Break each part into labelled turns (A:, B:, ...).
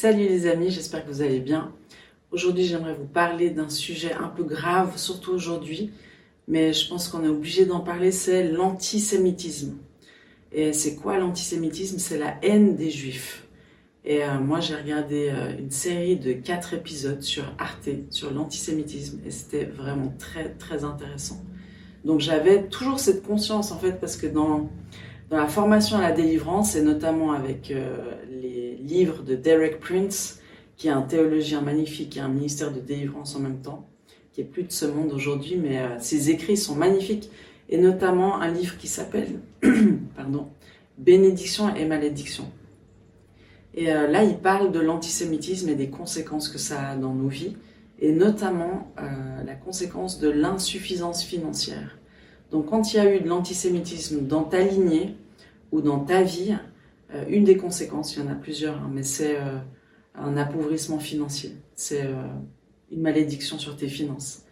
A: Salut les amis, j'espère que vous allez bien. Aujourd'hui, j'aimerais vous parler d'un sujet un peu grave, surtout aujourd'hui, mais je pense qu'on est obligé d'en parler, c'est l'antisémitisme. Et c'est quoi l'antisémitisme? C'est la haine des juifs. Et euh, moi, j'ai regardé euh, une série de quatre épisodes sur Arte, sur l'antisémitisme, et c'était vraiment très, très intéressant. Donc j'avais toujours cette conscience, en fait, parce que dans, dans la formation à la délivrance, et notamment avec euh, les livres de Derek Prince, qui est un théologien magnifique et un ministère de délivrance en même temps, qui est plus de ce monde aujourd'hui, mais ses écrits sont magnifiques, et notamment un livre qui s'appelle, pardon, Bénédiction et malédiction. Et euh, là, il parle de l'antisémitisme et des conséquences que ça a dans nos vies, et notamment euh, la conséquence de l'insuffisance financière. Donc quand il y a eu de l'antisémitisme dans ta lignée ou dans ta vie, euh, une des conséquences, il y en a plusieurs, hein, mais c'est un appauvrissement financier, c'est une malédiction sur tes finances.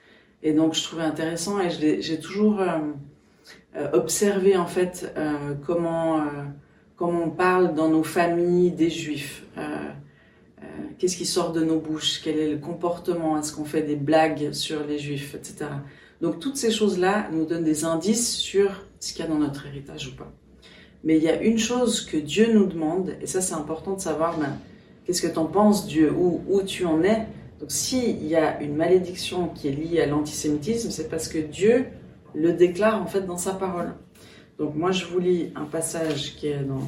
A: Et donc je trouvais intéressant et j'ai toujours observé en fait comment comme on parle dans nos familles des juifs. Euh, euh, qu'est-ce qui sort de nos bouches? Quel est le comportement? Est-ce qu'on fait des blagues sur les juifs, etc. Donc toutes ces choses-là nous donnent des indices sur ce qu'il y a dans notre héritage ou pas. Mais il y a une chose que Dieu nous demande, et ça c'est important de savoir, ben, qu'est-ce que tu en penses Dieu, où, où tu en es? Donc s'il y a une malédiction qui est liée à l'antisémitisme, c'est parce que Dieu le déclare en fait dans sa parole. Donc moi je vous lis un passage qui est dans le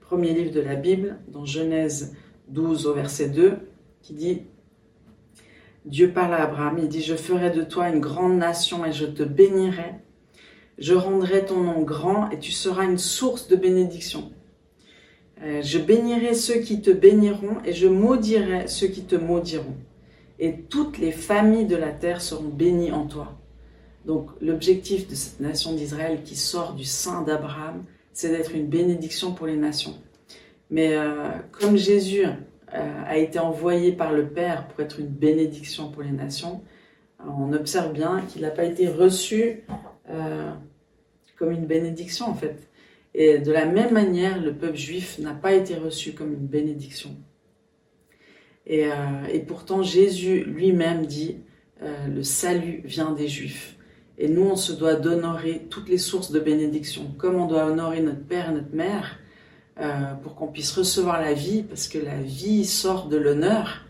A: premier livre de la Bible, dans Genèse 12 au verset 2, qui dit Dieu parle à Abraham, il dit Je ferai de toi une grande nation et je te bénirai. Je rendrai ton nom grand et tu seras une source de bénédiction. Euh, je bénirai ceux qui te béniront et je maudirai ceux qui te maudiront. Et toutes les familles de la terre seront bénies en toi. Donc l'objectif de cette nation d'Israël qui sort du sein d'Abraham, c'est d'être une bénédiction pour les nations. Mais euh, comme Jésus a été envoyé par le Père pour être une bénédiction pour les nations, on observe bien qu'il n'a pas été reçu euh, comme une bénédiction en fait. Et de la même manière, le peuple juif n'a pas été reçu comme une bénédiction. Et, et pourtant, Jésus lui-même dit, le salut vient des juifs. Et nous, on se doit d'honorer toutes les sources de bénédiction, comme on doit honorer notre père et notre mère, euh, pour qu'on puisse recevoir la vie, parce que la vie sort de l'honneur.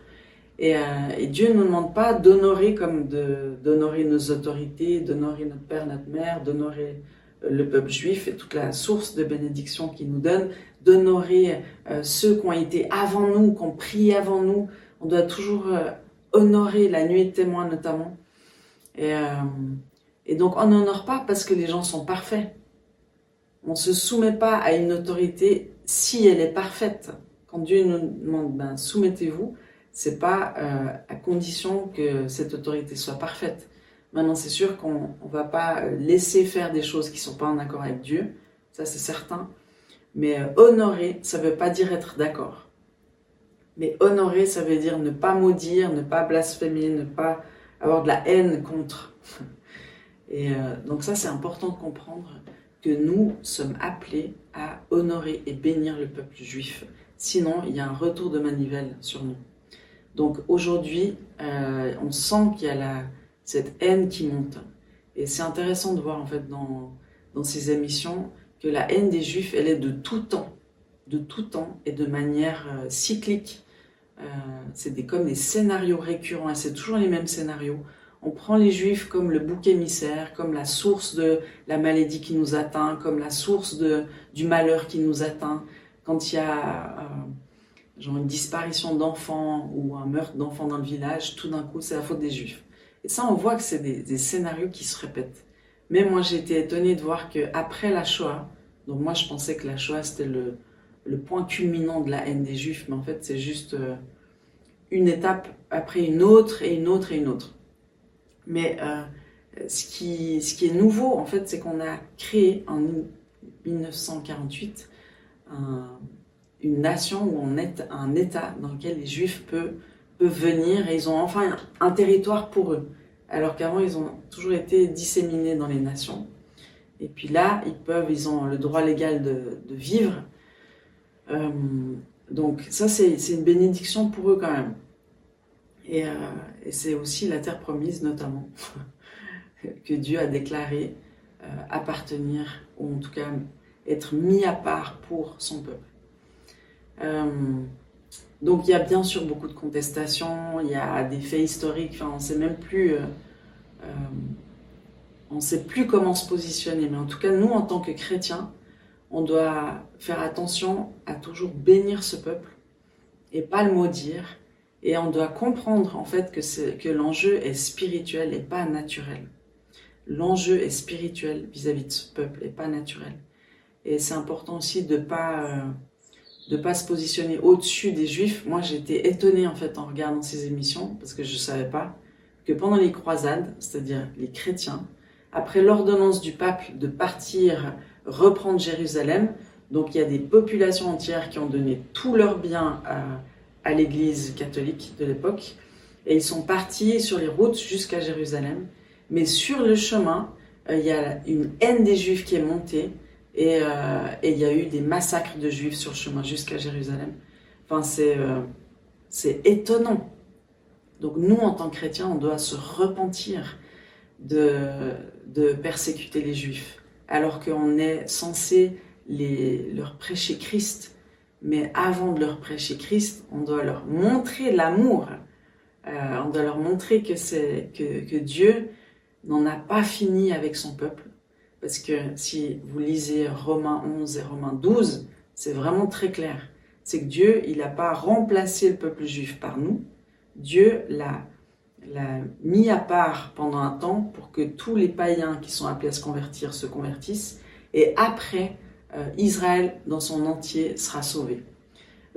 A: Et, euh, Dieu ne nous demande pas d'honorer comme d'honorer nos autorités, d'honorer notre père, notre mère, d'honorer euh, le peuple juif et toute la source de bénédiction qu'il nous donne, d'honorer ceux qui ont été avant nous, qui ont prié avant nous. On doit toujours honorer la nuit de témoin notamment. Et, et donc on n'honore pas parce que les gens sont parfaits. On ne se soumet pas à une autorité si elle est parfaite. Quand Dieu nous demande ben, soumettez-vous, c'est pas euh, à condition que cette autorité soit parfaite. Maintenant, c'est sûr qu'on ne va pas laisser faire des choses qui ne sont pas en accord avec Dieu, ça c'est certain. Mais euh, honorer, ça ne veut pas dire être d'accord. Mais honorer, ça veut dire ne pas maudire, ne pas blasphémer, ne pas avoir de la haine contre. Et euh, donc ça, c'est important de comprendre que nous sommes appelés à honorer et bénir le peuple juif. Sinon, il y a un retour de manivelle sur nous. Donc aujourd'hui, euh, on sent qu'il y a cette haine qui monte. Et c'est intéressant de voir en fait dans, dans ces émissions que la haine des juifs, elle est de tout temps, de tout temps et de manière euh, cyclique. Euh, c'est comme des scénarios récurrents et c'est toujours les mêmes scénarios on prend les juifs comme le bouc émissaire, comme la source de la maladie qui nous atteint, comme la source du malheur qui nous atteint. Quand il y a euh, genre une disparition d'enfants ou un meurtre d'enfants dans le village, tout d'un coup, c'est la faute des juifs. Et ça, on voit que c'est des, scénarios qui se répètent. Mais moi, j'ai été étonnée de voir qu'après la Shoah, donc moi, je pensais que la Shoah, c'était le, le point culminant de la haine des juifs, mais en fait, c'est juste euh, une étape après une autre et une autre et une autre. Mais euh, ce, qui, ce qui est nouveau, en fait, c'est qu'on a créé en 1948 une nation où on est un État dans lequel les Juifs peuvent, peuvent venir et ils ont enfin un, territoire pour eux. Alors qu'avant, ils ont toujours été disséminés dans les nations. Et puis là, ils peuvent, ils ont le droit légal de, de vivre. Euh, Donc ça, c'est une bénédiction pour eux quand même. Et, c'est aussi la terre promise notamment, que Dieu a déclaré appartenir, ou en tout cas être mis à part pour son peuple. Donc il y a bien sûr beaucoup de contestations, il y a des faits historiques, on ne sait même plus, euh, euh, on sait plus comment se positionner. Mais en tout cas, nous, en tant que chrétiens, on doit faire attention à toujours bénir ce peuple et pas le maudire. Et on doit comprendre en fait que, que l'enjeu est spirituel et pas naturel. L'enjeu est spirituel vis-à-vis de ce peuple et pas naturel. Et c'est important aussi de pas euh, de pas se positionner au-dessus des juifs. Moi, j'étais étonnée en fait en regardant ces émissions parce que je savais pas que pendant les croisades, c'est-à-dire les chrétiens, après l'ordonnance du pape de partir reprendre Jérusalem, donc il y a des populations entières qui ont donné tous leurs biens à, à l'Église catholique de l'époque et ils sont partis sur les routes jusqu'à Jérusalem. Mais sur le chemin, euh, il y a une haine des Juifs qui est montée euh, et il y a eu des massacres de juifs sur le chemin jusqu'à Jérusalem. Enfin, c'est euh, c'est étonnant. Donc nous, en tant que chrétiens, on doit se repentir de, de persécuter les juifs, alors qu'on est censé les, leur prêcher Christ. Mais avant de leur prêcher Christ, on doit leur montrer l'amour. Euh, on doit leur montrer que, que, Dieu n'en a pas fini avec son peuple parce que si vous lisez Romains 11 et Romains 12, c'est vraiment très clair. C'est que Dieu, il n'a pas remplacé le peuple juif par nous. Dieu l'a, mis à part pendant un temps pour que tous les païens qui sont appelés à se convertir se convertissent. Et après, Israël dans son entier sera sauvé.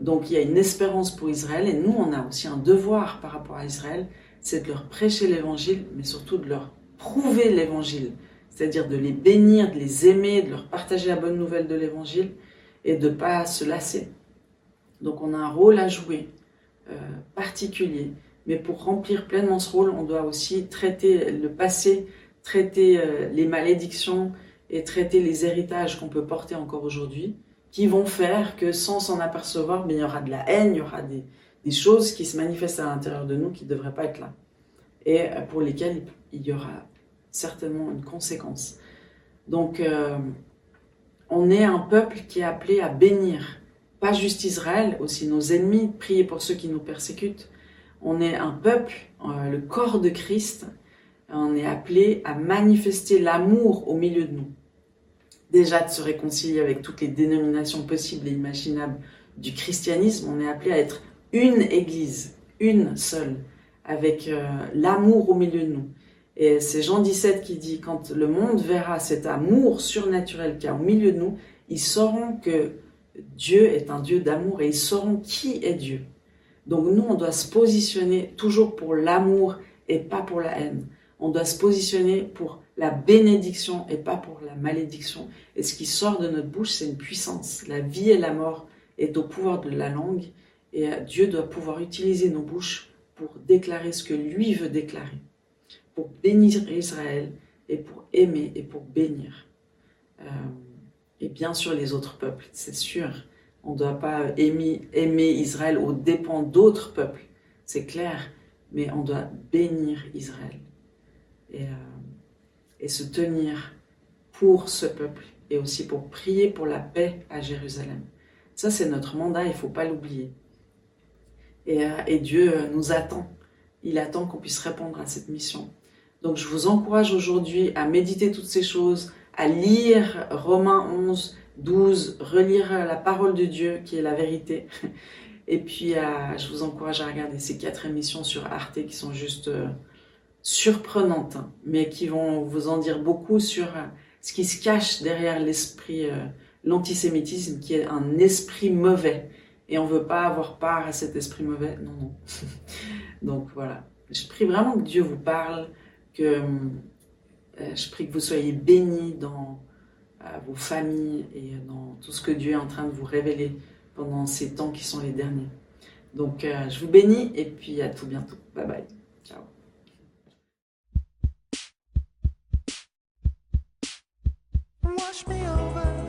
A: Donc il y a une espérance pour Israël et nous, on a aussi un devoir par rapport à Israël, c'est de leur prêcher l'évangile, mais surtout de leur prouver l'évangile c'est-à-dire de les bénir, de les aimer, de leur partager la bonne nouvelle de l'Évangile et de ne pas se lasser. Donc on a un rôle à jouer euh, particulier, mais pour remplir pleinement ce rôle, on doit aussi traiter le passé, traiter euh, les malédictions et traiter les héritages qu'on peut porter encore aujourd'hui, qui vont faire que sans s'en apercevoir, mais il y aura de la haine, il y aura des, des choses qui se manifestent à l'intérieur de nous qui ne devraient pas être là, et euh, pour lesquelles il y aura certainement une conséquence. Donc, euh, on est un peuple qui est appelé à bénir, pas juste Israël, aussi nos ennemis, prier pour ceux qui nous persécutent. On est un peuple, euh, le corps de Christ, on est appelé à manifester l'amour au milieu de nous. Déjà de se réconcilier avec toutes les dénominations possibles et imaginables du christianisme, on est appelé à être une église, une seule, avec euh, l'amour au milieu de nous. Et c'est Jean 17 qui dit, quand le monde verra cet amour surnaturel qu'il y a au milieu de nous, ils sauront que Dieu est un Dieu d'amour et ils sauront qui est Dieu. Donc nous, on doit se positionner toujours pour l'amour et pas pour la haine. On doit se positionner pour la bénédiction et pas pour la malédiction. Et ce qui sort de notre bouche, c'est une puissance. La vie et la mort est au pouvoir de la langue et Dieu doit pouvoir utiliser nos bouches pour déclarer ce que lui veut déclarer pour bénir Israël et pour aimer et pour bénir. Euh, et bien sûr les autres peuples, c'est sûr. On ne doit pas aimer, aimer Israël aux dépens d'autres peuples, c'est clair, mais on doit bénir Israël et, euh, et se tenir pour ce peuple et aussi pour prier pour la paix à Jérusalem. Ça, c'est notre mandat, il ne faut pas l'oublier. Et, euh, Dieu nous attend. Il attend qu'on puisse répondre à cette mission. Donc je vous encourage aujourd'hui à méditer toutes ces choses, à lire Romains 11, 12, relire la parole de Dieu qui est la vérité. Et puis je vous encourage à regarder ces quatre émissions sur Arte qui sont juste euh, surprenantes, hein, mais qui vont vous en dire beaucoup sur euh, ce qui se cache derrière l'esprit, euh, l'antisémitisme, qui est un esprit mauvais. Et on ne veut pas avoir part à cet esprit mauvais. Non, non. Donc voilà. Je prie vraiment que Dieu vous parle, que euh, je prie que vous soyez bénis dans vos familles et dans tout ce que Dieu est en train de vous révéler pendant ces temps qui sont les derniers. Donc, je vous bénis et puis à tout bientôt. Bye bye. Ciao. Wash me over.